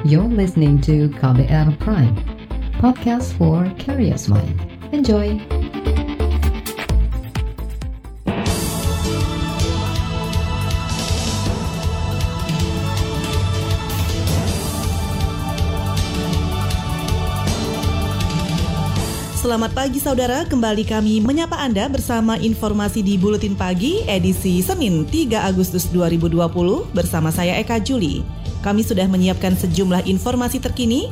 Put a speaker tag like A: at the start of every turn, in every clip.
A: You're listening to KBR Prime, podcast for curious mind. Enjoy!
B: Selamat pagi saudara, kembali kami menyapa Anda bersama informasi di Buletin Pagi edisi Senin 3 Agustus 2020 bersama saya Eka Juli. Kami sudah menyiapkan sejumlah informasi terkini,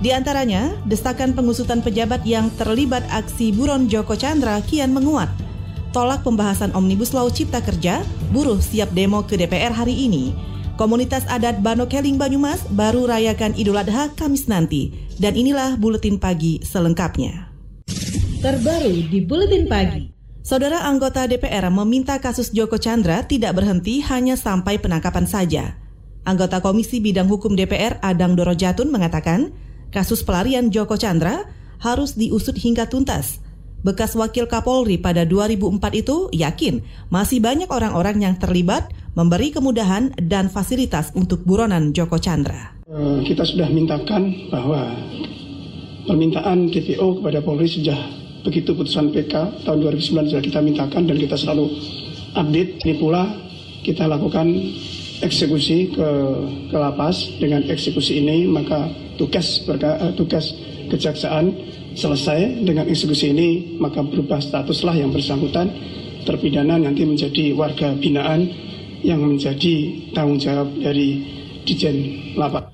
B: di antaranya desakan pengusutan pejabat yang terlibat aksi buron Joko Chandra kian menguat. Tolak pembahasan Omnibus Law Cipta Kerja, buruh siap demo ke DPR hari ini. Komunitas adat Bano Keling Banyumas baru rayakan Idul Adha Kamis nanti. Dan inilah Buletin Pagi selengkapnya terbaru di Buletin Pagi. Saudara anggota DPR meminta kasus Joko Chandra tidak berhenti hanya sampai penangkapan saja. Anggota Komisi Bidang Hukum DPR Adang Dorojatun mengatakan, kasus pelarian Joko Chandra harus diusut hingga tuntas. Bekas wakil Kapolri pada 2004 itu yakin masih banyak orang-orang yang terlibat memberi kemudahan dan fasilitas untuk buronan Joko Chandra.
C: Eh, kita sudah mintakan bahwa permintaan DPO kepada Polri sudah begitu putusan PK tahun 2009 sudah kita mintakan dan kita selalu update. Ini pula kita lakukan eksekusi ke, ke lapas. Dengan eksekusi ini maka tugas berka, uh, tugas kejaksaan selesai dengan eksekusi ini maka berubah statuslah yang bersangkutan terpidana nanti menjadi warga binaan yang menjadi tanggung jawab dari Dijen Lapas.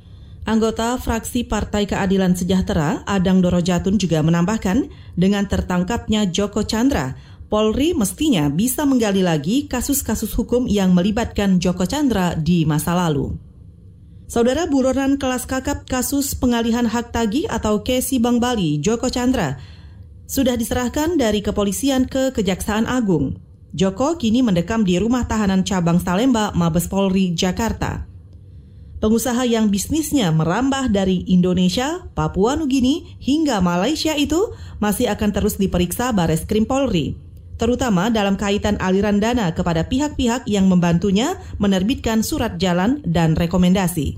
B: Anggota fraksi Partai Keadilan Sejahtera, Adang Dorojatun juga menambahkan, dengan tertangkapnya Joko Chandra, Polri mestinya bisa menggali lagi kasus-kasus hukum yang melibatkan Joko Chandra di masa lalu. Saudara buronan kelas kakap kasus pengalihan hak tagih atau Kesi Bang Bali, Joko Chandra, sudah diserahkan dari kepolisian ke Kejaksaan Agung. Joko kini mendekam di rumah tahanan cabang Salemba, Mabes Polri, Jakarta. Pengusaha yang bisnisnya merambah dari Indonesia, Papua Nugini, hingga Malaysia itu masih akan terus diperiksa Bares Krim Polri, terutama dalam kaitan aliran dana kepada pihak-pihak yang membantunya menerbitkan surat jalan dan rekomendasi.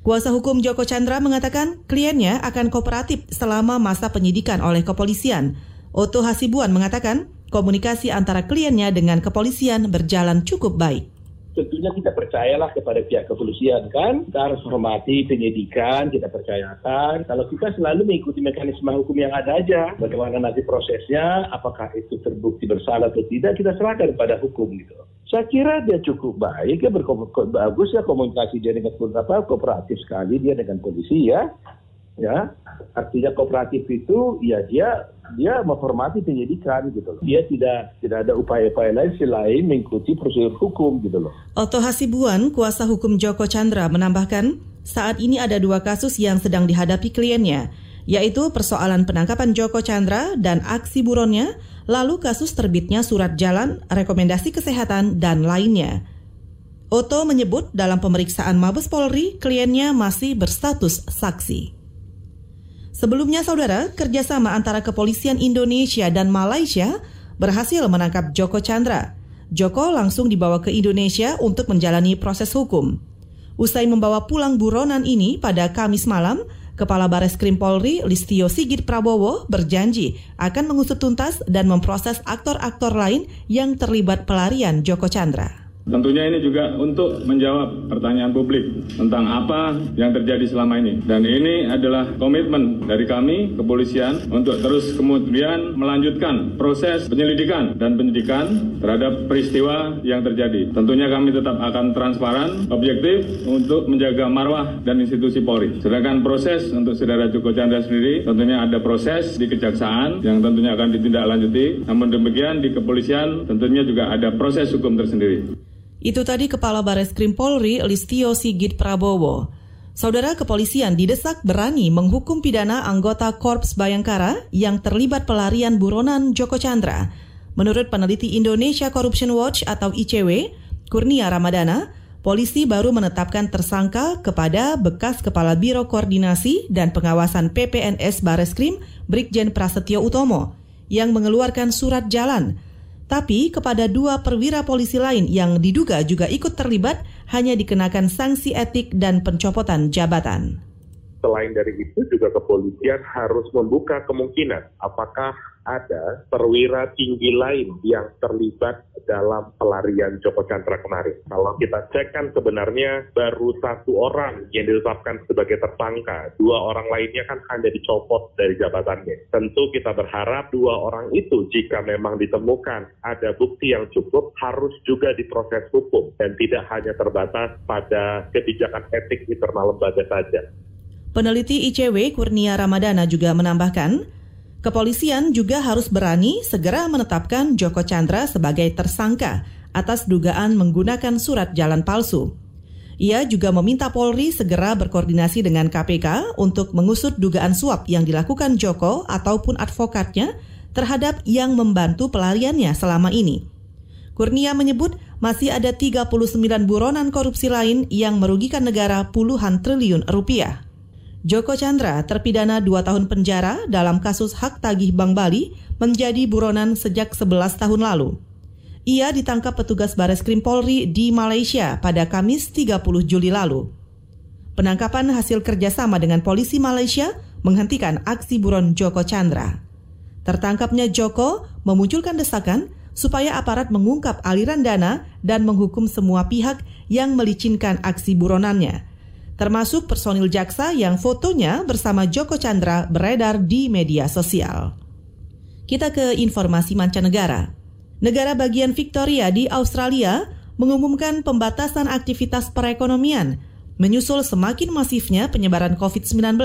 B: Kuasa hukum Joko Chandra mengatakan kliennya akan kooperatif selama masa penyidikan oleh kepolisian. Oto Hasibuan mengatakan komunikasi antara kliennya dengan kepolisian berjalan cukup baik
D: tentunya kita percayalah kepada pihak kepolisian kan. Kita harus hormati penyidikan, kita percayakan. Kalau kita selalu mengikuti mekanisme hukum yang ada aja, bagaimana nanti prosesnya, apakah itu terbukti bersalah atau tidak, kita serahkan kepada hukum gitu. Saya kira dia cukup baik, ya bagus ya komunikasi dia dengan apa, kooperatif sekali dia dengan polisi ya. Ya, artinya kooperatif itu ya dia dia menghormati penyidikan gitu loh. Dia tidak tidak ada upaya-upaya lain selain mengikuti prosedur hukum gitu loh.
B: Oto Hasibuan, kuasa hukum Joko Chandra menambahkan, saat ini ada dua kasus yang sedang dihadapi kliennya, yaitu persoalan penangkapan Joko Chandra dan aksi buronnya, lalu kasus terbitnya surat jalan, rekomendasi kesehatan, dan lainnya. Oto menyebut dalam pemeriksaan Mabes Polri, kliennya masih berstatus saksi. Sebelumnya, saudara, kerjasama antara kepolisian Indonesia dan Malaysia berhasil menangkap Joko Chandra. Joko langsung dibawa ke Indonesia untuk menjalani proses hukum. Usai membawa pulang buronan ini pada Kamis malam, Kepala Bares Krim Polri Listio Sigit Prabowo berjanji akan mengusut tuntas dan memproses aktor-aktor lain yang terlibat pelarian Joko Chandra.
E: Tentunya ini juga untuk menjawab pertanyaan publik tentang apa yang terjadi selama ini. Dan ini adalah komitmen dari kami, kepolisian, untuk terus kemudian melanjutkan proses penyelidikan dan penyidikan terhadap peristiwa yang terjadi. Tentunya kami tetap akan transparan, objektif untuk menjaga marwah dan institusi Polri. Sedangkan proses untuk saudara Joko Chandra sendiri, tentunya ada proses di kejaksaan yang tentunya akan ditindaklanjuti. Namun demikian di kepolisian tentunya juga ada proses hukum tersendiri.
B: Itu tadi Kepala Bares Krim Polri Listio Sigit Prabowo. Saudara kepolisian didesak berani menghukum pidana anggota Korps Bayangkara yang terlibat pelarian buronan Joko Chandra. Menurut peneliti Indonesia Corruption Watch atau ICW, Kurnia Ramadana, polisi baru menetapkan tersangka kepada bekas Kepala Biro Koordinasi dan Pengawasan PPNS Bareskrim Brigjen Prasetyo Utomo yang mengeluarkan surat jalan tapi kepada dua perwira polisi lain yang diduga juga ikut terlibat hanya dikenakan sanksi etik dan pencopotan jabatan.
F: Selain dari itu juga kepolisian harus membuka kemungkinan apakah ada perwira tinggi lain yang terlibat dalam pelarian Joko Chandra kemarin. Kalau kita cek kan sebenarnya baru satu orang yang ditetapkan sebagai tersangka. Dua orang lainnya kan hanya dicopot dari jabatannya. Tentu kita berharap dua orang itu jika memang ditemukan ada bukti yang cukup harus juga diproses hukum dan tidak hanya terbatas pada kebijakan etik internal lembaga saja.
B: Peneliti ICW Kurnia Ramadana juga menambahkan, kepolisian juga harus berani segera menetapkan Joko Chandra sebagai tersangka atas dugaan menggunakan surat jalan palsu. Ia juga meminta Polri segera berkoordinasi dengan KPK untuk mengusut dugaan suap yang dilakukan Joko ataupun advokatnya terhadap yang membantu pelariannya selama ini. Kurnia menyebut masih ada 39 buronan korupsi lain yang merugikan negara puluhan triliun rupiah. Joko Chandra terpidana dua tahun penjara dalam kasus hak tagih Bank Bali menjadi buronan sejak 11 tahun lalu. Ia ditangkap petugas Bares Krim Polri di Malaysia pada Kamis 30 Juli lalu. Penangkapan hasil kerjasama dengan polisi Malaysia menghentikan aksi buron Joko Chandra. Tertangkapnya Joko memunculkan desakan supaya aparat mengungkap aliran dana dan menghukum semua pihak yang melicinkan aksi buronannya – termasuk personil jaksa yang fotonya bersama Joko Chandra beredar di media sosial. Kita ke informasi mancanegara. Negara bagian Victoria di Australia mengumumkan pembatasan aktivitas perekonomian menyusul semakin masifnya penyebaran COVID-19.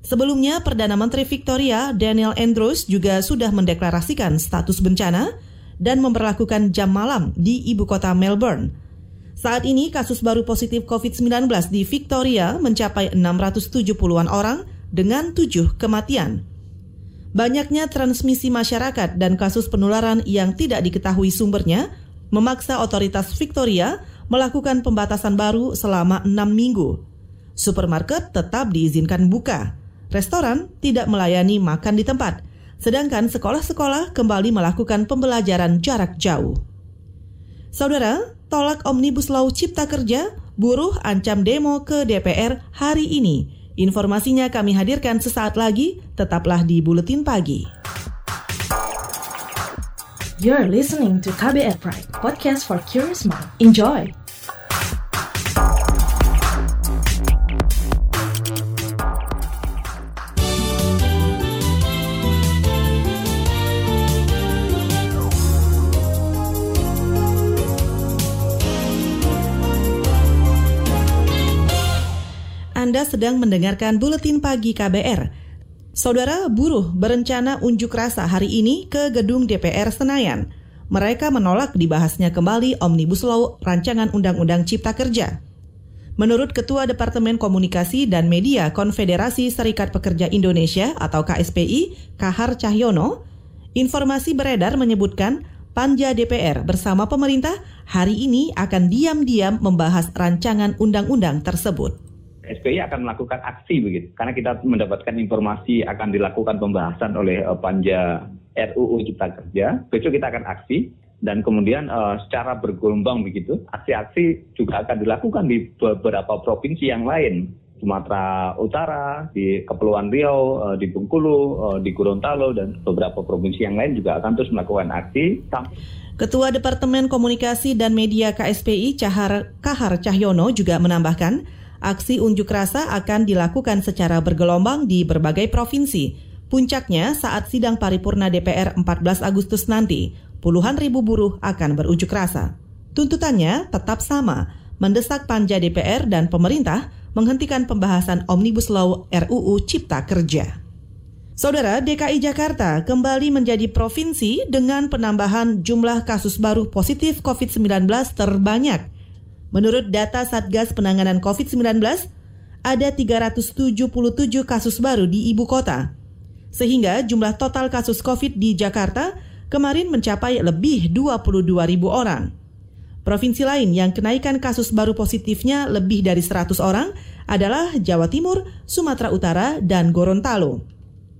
B: Sebelumnya, Perdana Menteri Victoria Daniel Andrews juga sudah mendeklarasikan status bencana dan memperlakukan jam malam di ibu kota Melbourne saat ini kasus baru positif COVID-19 di Victoria mencapai 670-an orang dengan tujuh kematian. Banyaknya transmisi masyarakat dan kasus penularan yang tidak diketahui sumbernya memaksa otoritas Victoria melakukan pembatasan baru selama enam minggu. Supermarket tetap diizinkan buka. Restoran tidak melayani makan di tempat. Sedangkan sekolah-sekolah kembali melakukan pembelajaran jarak jauh. Saudara, tolak Omnibus Law Cipta Kerja, buruh ancam demo ke DPR hari ini. Informasinya kami hadirkan sesaat lagi, tetaplah di Buletin Pagi.
G: You're listening to KBR Pride, podcast for curious mind. Enjoy!
B: Anda sedang mendengarkan buletin pagi KBR. Saudara buruh berencana unjuk rasa hari ini ke gedung DPR Senayan. Mereka menolak dibahasnya kembali Omnibus Law Rancangan Undang-Undang Cipta Kerja. Menurut Ketua Departemen Komunikasi dan Media Konfederasi Serikat Pekerja Indonesia atau KSPI, Kahar Cahyono, informasi beredar menyebutkan Panja DPR bersama pemerintah hari ini akan diam-diam membahas rancangan undang-undang tersebut.
H: SPI akan melakukan aksi begitu. Karena kita mendapatkan informasi akan dilakukan pembahasan oleh uh, panja RUU Cipta Kerja. Besok kita akan aksi dan kemudian uh, secara bergelombang begitu aksi-aksi juga akan dilakukan di beberapa provinsi yang lain. Sumatera Utara, di Kepulauan Riau, uh, di Bengkulu, di Gorontalo dan beberapa provinsi yang lain juga akan terus melakukan aksi.
B: Ketua Departemen Komunikasi dan Media KSPI Cahar Kahar Cahyono juga menambahkan, Aksi unjuk rasa akan dilakukan secara bergelombang di berbagai provinsi. Puncaknya saat sidang paripurna DPR 14 Agustus nanti, puluhan ribu buruh akan berunjuk rasa. Tuntutannya tetap sama, mendesak panja DPR dan pemerintah menghentikan pembahasan Omnibus Law RUU Cipta Kerja. Saudara, DKI Jakarta kembali menjadi provinsi dengan penambahan jumlah kasus baru positif COVID-19 terbanyak Menurut data Satgas Penanganan COVID-19, ada 377 kasus baru di ibu kota. Sehingga jumlah total kasus COVID di Jakarta kemarin mencapai lebih 22 ribu orang. Provinsi lain yang kenaikan kasus baru positifnya lebih dari 100 orang adalah Jawa Timur, Sumatera Utara, dan Gorontalo.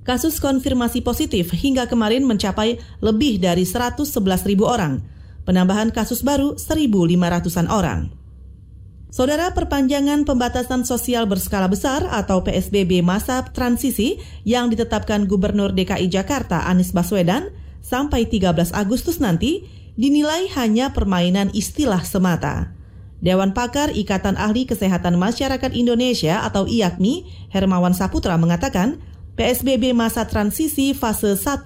B: Kasus konfirmasi positif hingga kemarin mencapai lebih dari 111 ribu orang. Penambahan kasus baru 1.500-an orang. Saudara perpanjangan pembatasan sosial berskala besar atau PSBB masa transisi yang ditetapkan Gubernur DKI Jakarta Anies Baswedan sampai 13 Agustus nanti dinilai hanya permainan istilah semata. Dewan Pakar Ikatan Ahli Kesehatan Masyarakat Indonesia atau IAKMI, Hermawan Saputra mengatakan, PSBB masa transisi fase 1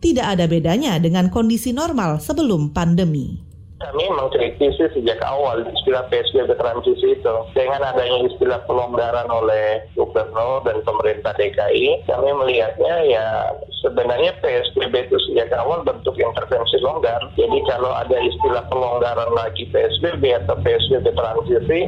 B: tidak ada bedanya dengan kondisi normal sebelum pandemi
D: kami mengkritisi sejak awal istilah PSBB transisi itu. Dengan adanya istilah pelonggaran oleh gubernur dan pemerintah DKI, kami melihatnya ya sebenarnya PSBB itu sejak awal bentuk intervensi longgar. Jadi kalau ada istilah pelonggaran lagi PSBB atau PSBB transisi,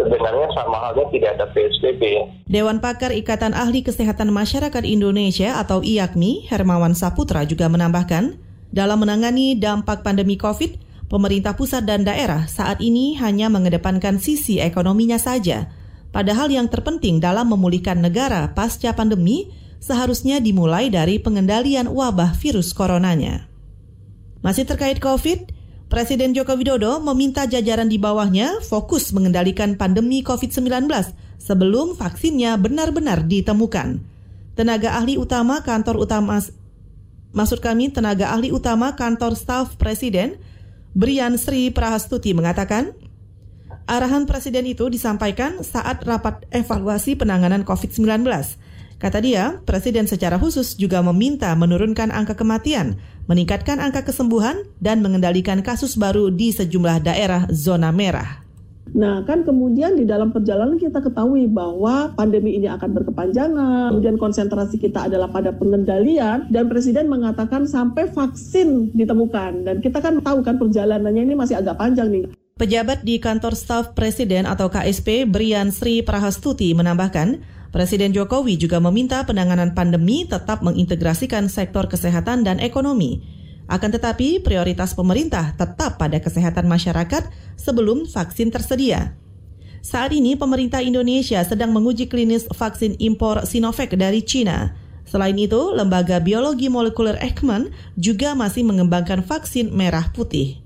D: sebenarnya sama halnya tidak ada PSBB.
B: Dewan Pakar Ikatan Ahli Kesehatan Masyarakat Indonesia atau IAKMI, Hermawan Saputra juga menambahkan, dalam menangani dampak pandemi COVID, pemerintah pusat dan daerah saat ini hanya mengedepankan sisi ekonominya saja. Padahal yang terpenting dalam memulihkan negara pasca pandemi seharusnya dimulai dari pengendalian wabah virus coronanya. Masih terkait COVID, Presiden Joko Widodo meminta jajaran di bawahnya fokus mengendalikan pandemi COVID-19 sebelum vaksinnya benar-benar ditemukan. Tenaga ahli utama kantor utama maksud kami tenaga ahli utama kantor staf presiden Brian Sri Prahastuti mengatakan, arahan presiden itu disampaikan saat rapat evaluasi penanganan COVID-19. Kata dia, presiden secara khusus juga meminta menurunkan angka kematian, meningkatkan angka kesembuhan, dan mengendalikan kasus baru di sejumlah daerah zona merah.
I: Nah, kan kemudian di dalam perjalanan kita ketahui bahwa pandemi ini akan berkepanjangan, kemudian konsentrasi kita adalah pada pengendalian, dan Presiden mengatakan sampai vaksin ditemukan. Dan kita kan tahu kan perjalanannya ini masih agak panjang nih.
B: Pejabat di kantor staf Presiden atau KSP, Brian Sri Prahastuti menambahkan, Presiden Jokowi juga meminta penanganan pandemi tetap mengintegrasikan sektor kesehatan dan ekonomi akan tetapi, prioritas pemerintah tetap pada kesehatan masyarakat sebelum vaksin tersedia. Saat ini, pemerintah Indonesia sedang menguji klinis vaksin impor Sinovac dari China. Selain itu, lembaga biologi molekuler Ekman juga masih mengembangkan vaksin merah putih.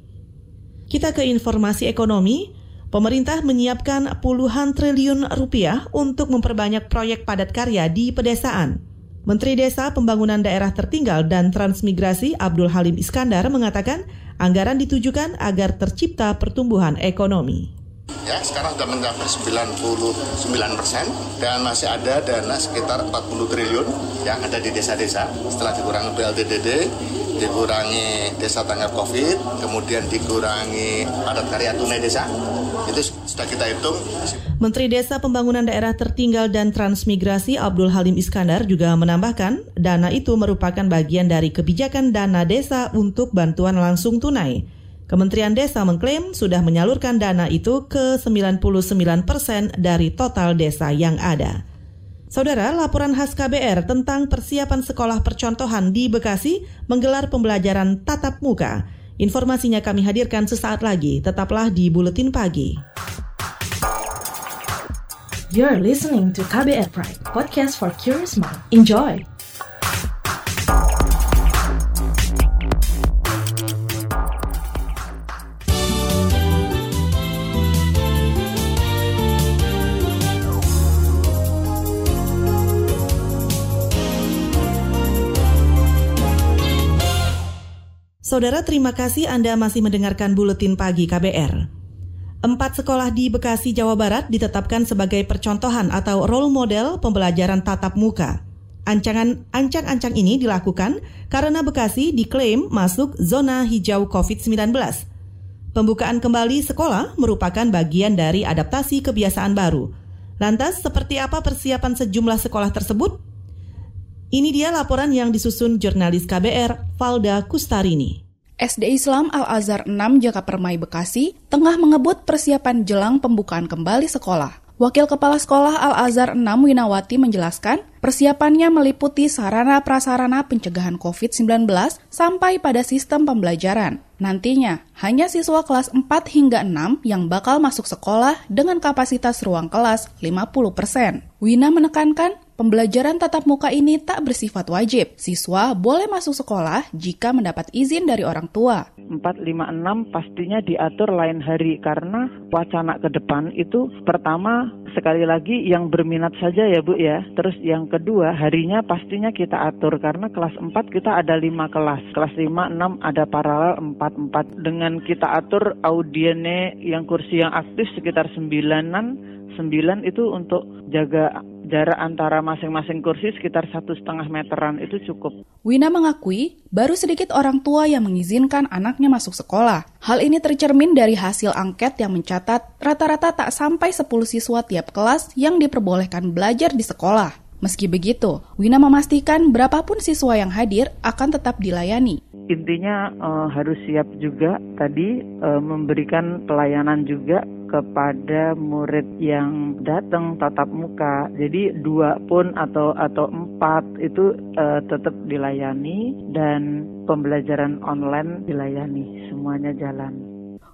B: Kita ke informasi ekonomi. Pemerintah menyiapkan puluhan triliun rupiah untuk memperbanyak proyek padat karya di pedesaan. Menteri Desa Pembangunan Daerah Tertinggal dan Transmigrasi Abdul Halim Iskandar mengatakan anggaran ditujukan agar tercipta pertumbuhan ekonomi.
J: Ya, sekarang sudah mencapai 99 persen dan masih ada dana sekitar 40 triliun yang ada di desa-desa setelah dikurangi BLTDD, dikurangi desa tanggap COVID, kemudian dikurangi padat karya tunai desa, itu sudah kita hitung.
B: Menteri Desa Pembangunan Daerah Tertinggal dan Transmigrasi Abdul Halim Iskandar juga menambahkan, dana itu merupakan bagian dari kebijakan dana desa untuk bantuan langsung tunai. Kementerian Desa mengklaim sudah menyalurkan dana itu ke 99 persen dari total desa yang ada. Saudara, laporan khas KBR tentang persiapan sekolah percontohan di Bekasi menggelar pembelajaran tatap muka. Informasinya kami hadirkan sesaat lagi. Tetaplah di Buletin Pagi.
G: You're listening to KBR Pride, podcast for curious mind. Enjoy!
B: Saudara, terima kasih Anda masih mendengarkan Buletin Pagi KBR. Empat sekolah di Bekasi, Jawa Barat ditetapkan sebagai percontohan atau role model pembelajaran tatap muka. Ancangan ancang-ancang ini dilakukan karena Bekasi diklaim masuk zona hijau COVID-19. Pembukaan kembali sekolah merupakan bagian dari adaptasi kebiasaan baru. Lantas, seperti apa persiapan sejumlah sekolah tersebut? Ini dia laporan yang disusun jurnalis KBR, Valda Kustarini.
K: SD Islam Al-Azhar 6 Jaka Permai Bekasi tengah mengebut persiapan jelang pembukaan kembali sekolah. Wakil Kepala Sekolah Al-Azhar 6 Winawati menjelaskan, persiapannya meliputi sarana-prasarana pencegahan COVID-19 sampai pada sistem pembelajaran. Nantinya, hanya siswa kelas 4 hingga 6 yang bakal masuk sekolah dengan kapasitas ruang kelas 50%. Wina menekankan, Pembelajaran tatap muka ini tak bersifat wajib. Siswa boleh masuk sekolah jika mendapat izin dari orang tua.
L: 4, 5, 6 pastinya diatur lain hari karena wacana ke depan itu pertama sekali lagi yang berminat saja ya Bu ya. Terus yang kedua harinya pastinya kita atur karena kelas 4 kita ada 5 kelas. Kelas 5, 6 ada paralel 4, 4. Dengan kita atur audiennya yang kursi yang aktif sekitar 9-an 9 itu untuk jaga jarak antara masing-masing kursi sekitar satu setengah meteran itu cukup.
K: Wina mengakui baru sedikit orang tua yang mengizinkan anaknya masuk sekolah. Hal ini tercermin dari hasil angket yang mencatat rata-rata tak sampai 10 siswa tiap kelas yang diperbolehkan belajar di sekolah. Meski begitu, Wina memastikan berapapun siswa yang hadir akan tetap dilayani.
L: Intinya uh, harus siap juga tadi uh, memberikan pelayanan juga kepada murid yang datang tatap muka. Jadi dua pun atau atau empat itu uh, tetap dilayani dan pembelajaran online dilayani. Semuanya jalan.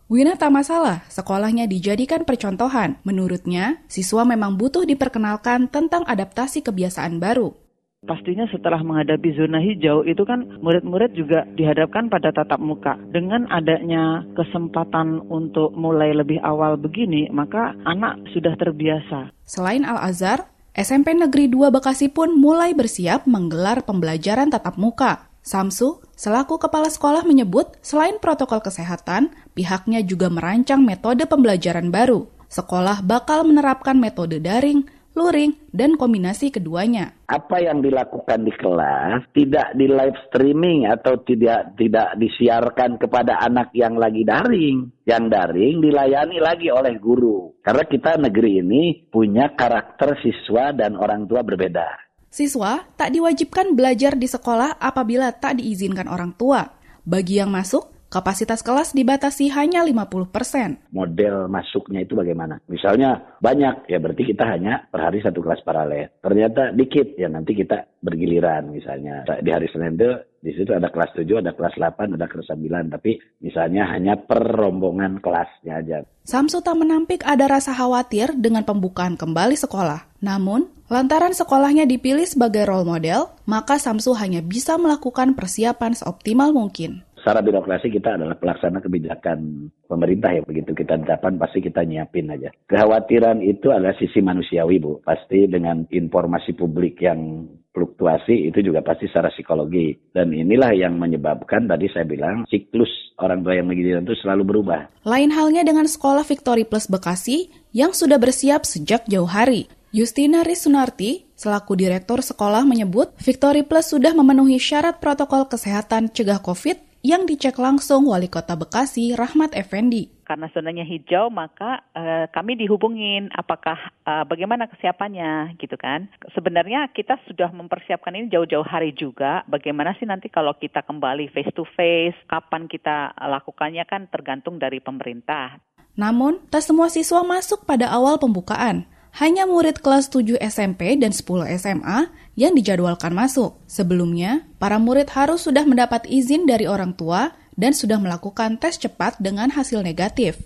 K: Wina tak masalah, sekolahnya dijadikan percontohan. Menurutnya, siswa memang butuh diperkenalkan tentang adaptasi kebiasaan baru.
L: Pastinya setelah menghadapi zona hijau itu kan murid-murid juga dihadapkan pada tatap muka. Dengan adanya kesempatan untuk mulai lebih awal begini, maka anak sudah terbiasa.
K: Selain Al-Azhar, SMP Negeri 2 Bekasi pun mulai bersiap menggelar pembelajaran tatap muka. Samsu, selaku kepala sekolah menyebut selain protokol kesehatan, pihaknya juga merancang metode pembelajaran baru. Sekolah bakal menerapkan metode daring, luring, dan kombinasi keduanya.
M: Apa yang dilakukan di kelas tidak di live streaming atau tidak tidak disiarkan kepada anak yang lagi daring. Yang daring dilayani lagi oleh guru. Karena kita negeri ini punya karakter siswa dan orang tua berbeda.
K: Siswa tak diwajibkan belajar di sekolah apabila tak diizinkan orang tua. Bagi yang masuk, Kapasitas kelas dibatasi hanya 50%.
M: Model masuknya itu bagaimana? Misalnya banyak, ya berarti kita hanya per hari satu kelas paralel. Ternyata dikit, ya nanti kita bergiliran misalnya. Di hari Senin itu di situ ada kelas 7, ada kelas 8, ada kelas 9. Tapi misalnya hanya per rombongan kelasnya aja.
K: Samsu tak menampik ada rasa khawatir dengan pembukaan kembali sekolah. Namun, lantaran sekolahnya dipilih sebagai role model, maka Samsu hanya bisa melakukan persiapan seoptimal mungkin
M: secara birokrasi kita adalah pelaksana kebijakan pemerintah ya begitu kita dapat pasti kita nyiapin aja. Kekhawatiran itu adalah sisi manusiawi Bu. Pasti dengan informasi publik yang fluktuasi itu juga pasti secara psikologi. Dan inilah yang menyebabkan tadi saya bilang siklus orang tua yang begini itu selalu berubah.
K: Lain halnya dengan sekolah Victory Plus Bekasi yang sudah bersiap sejak jauh hari. Justina Risunarti, selaku direktur sekolah menyebut, Victory Plus sudah memenuhi syarat protokol kesehatan cegah COVID yang dicek langsung Wali Kota Bekasi Rahmat Effendi.
N: Karena zonanya hijau, maka uh, kami dihubungin apakah uh, bagaimana kesiapannya gitu kan. Sebenarnya kita sudah mempersiapkan ini jauh-jauh hari juga. Bagaimana sih nanti kalau kita kembali face to face, kapan kita lakukannya kan tergantung dari pemerintah.
K: Namun, tak semua siswa masuk pada awal pembukaan hanya murid kelas 7 SMP dan 10 SMA yang dijadwalkan masuk. Sebelumnya, para murid harus sudah mendapat izin dari orang tua dan sudah melakukan tes cepat dengan hasil negatif.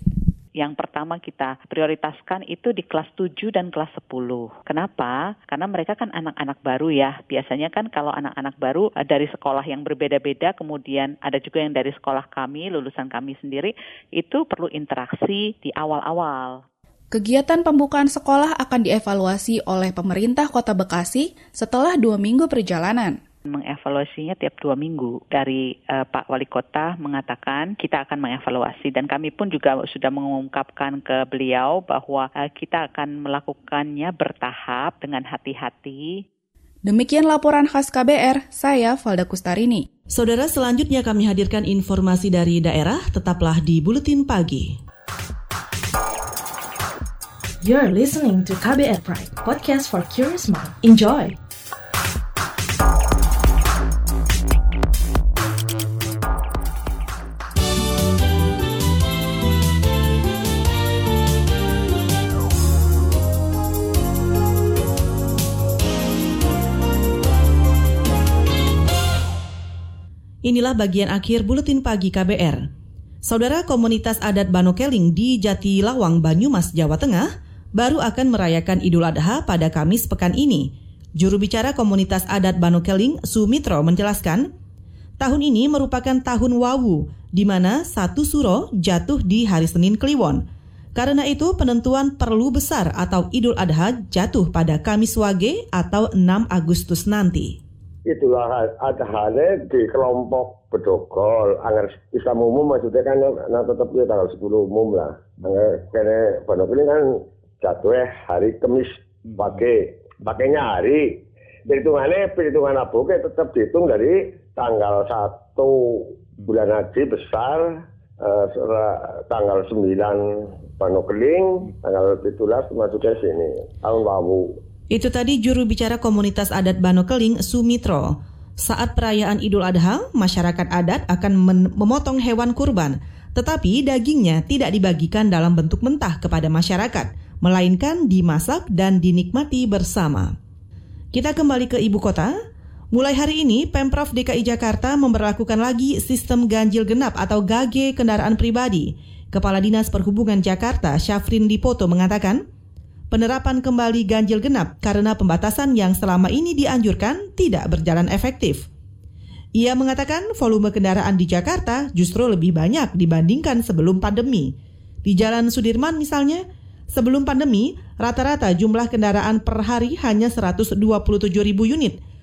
N: Yang pertama kita prioritaskan itu di kelas 7 dan kelas 10. Kenapa? Karena mereka kan anak-anak baru ya. Biasanya kan kalau anak-anak baru eh, dari sekolah yang berbeda-beda, kemudian ada juga yang dari sekolah kami, lulusan kami sendiri, itu perlu interaksi di awal-awal.
K: Kegiatan pembukaan sekolah akan dievaluasi oleh pemerintah Kota Bekasi setelah dua minggu perjalanan
N: mengevaluasinya tiap dua minggu. Dari uh, Pak Wali Kota mengatakan kita akan mengevaluasi dan kami pun juga sudah mengungkapkan ke beliau bahwa uh, kita akan melakukannya bertahap dengan hati-hati.
K: Demikian laporan khas KBR, saya Valda Kustarini.
B: Saudara, selanjutnya kami hadirkan informasi dari daerah, tetaplah di Buletin Pagi.
G: You're listening to KBR Pride, podcast for curious mind. Enjoy!
B: Inilah bagian akhir buletin pagi KBR. Saudara komunitas adat Banokeling di Jatilawang, Banyumas, Jawa Tengah baru akan merayakan Idul Adha pada Kamis pekan ini. Juru bicara komunitas adat Banokeling, Sumitro, menjelaskan, tahun ini merupakan tahun Wawu, di mana satu suro jatuh di hari Senin Kliwon. Karena itu penentuan perlu besar atau Idul Adha jatuh pada Kamis Wage atau 6 Agustus nanti.
O: Itulah adha di kelompok bedogol. Agar Islam umum maksudnya kan nah tetap ya tanggal 10 umum lah. Karena pondok ini kan jatuh ya hari Kamis Wage. Pakainya hari. Perhitungannya perhitungan aboke tetap dihitung dari tanggal 1 bulan haji besar uh, tanggal 9 Panokeling, tanggal 17 masuknya sini, tahun lalu.
B: Itu tadi juru bicara komunitas adat Banokeling, Sumitro. Saat perayaan Idul Adha, masyarakat adat akan memotong hewan kurban, tetapi dagingnya tidak dibagikan dalam bentuk mentah kepada masyarakat, melainkan dimasak dan dinikmati bersama. Kita kembali ke ibu kota, Mulai hari ini, Pemprov DKI Jakarta memperlakukan lagi sistem ganjil genap atau GAGE kendaraan pribadi. Kepala Dinas Perhubungan Jakarta, Syafrin Lipoto mengatakan, penerapan kembali ganjil genap karena pembatasan yang selama ini dianjurkan tidak berjalan efektif. Ia mengatakan volume kendaraan di Jakarta justru lebih banyak dibandingkan sebelum pandemi. Di Jalan Sudirman misalnya, sebelum pandemi, rata-rata jumlah kendaraan per hari hanya 127 ribu unit –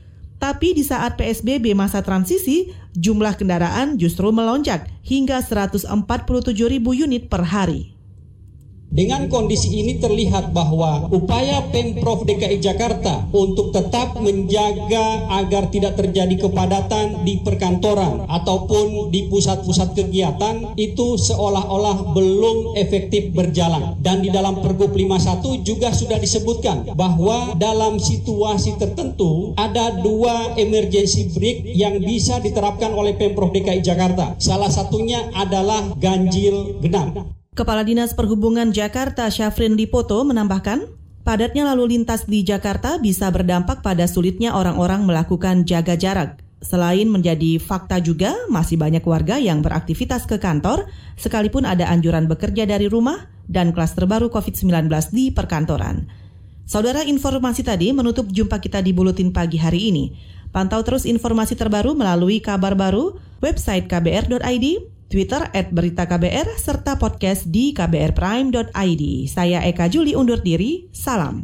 B: tapi di saat PSBB masa transisi, jumlah kendaraan justru melonjak hingga 147 ribu unit per hari.
P: Dengan kondisi ini terlihat bahwa upaya Pemprov DKI Jakarta untuk tetap menjaga agar tidak terjadi kepadatan di perkantoran ataupun di pusat-pusat kegiatan itu seolah-olah belum efektif berjalan. Dan di dalam Pergub 51 juga sudah disebutkan bahwa dalam situasi tertentu ada dua emergency brake yang bisa diterapkan oleh Pemprov DKI Jakarta. Salah satunya adalah ganjil genap.
B: Kepala Dinas Perhubungan Jakarta Syafrin Lipoto menambahkan, padatnya lalu lintas di Jakarta bisa berdampak pada sulitnya orang-orang melakukan jaga jarak. Selain menjadi fakta juga, masih banyak warga yang beraktivitas ke kantor, sekalipun ada anjuran bekerja dari rumah dan klaster baru COVID-19 di perkantoran. Saudara informasi tadi menutup jumpa kita di Buletin Pagi hari ini. Pantau terus informasi terbaru melalui kabar baru, website kbr.id, Twitter at Berita KBR, serta podcast di kbrprime.id. Saya Eka Juli undur diri, salam.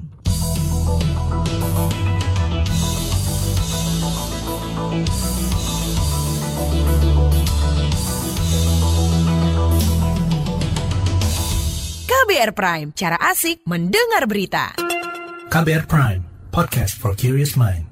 Q: KBR Prime, cara asik mendengar berita.
R: KBR Prime, podcast for curious mind.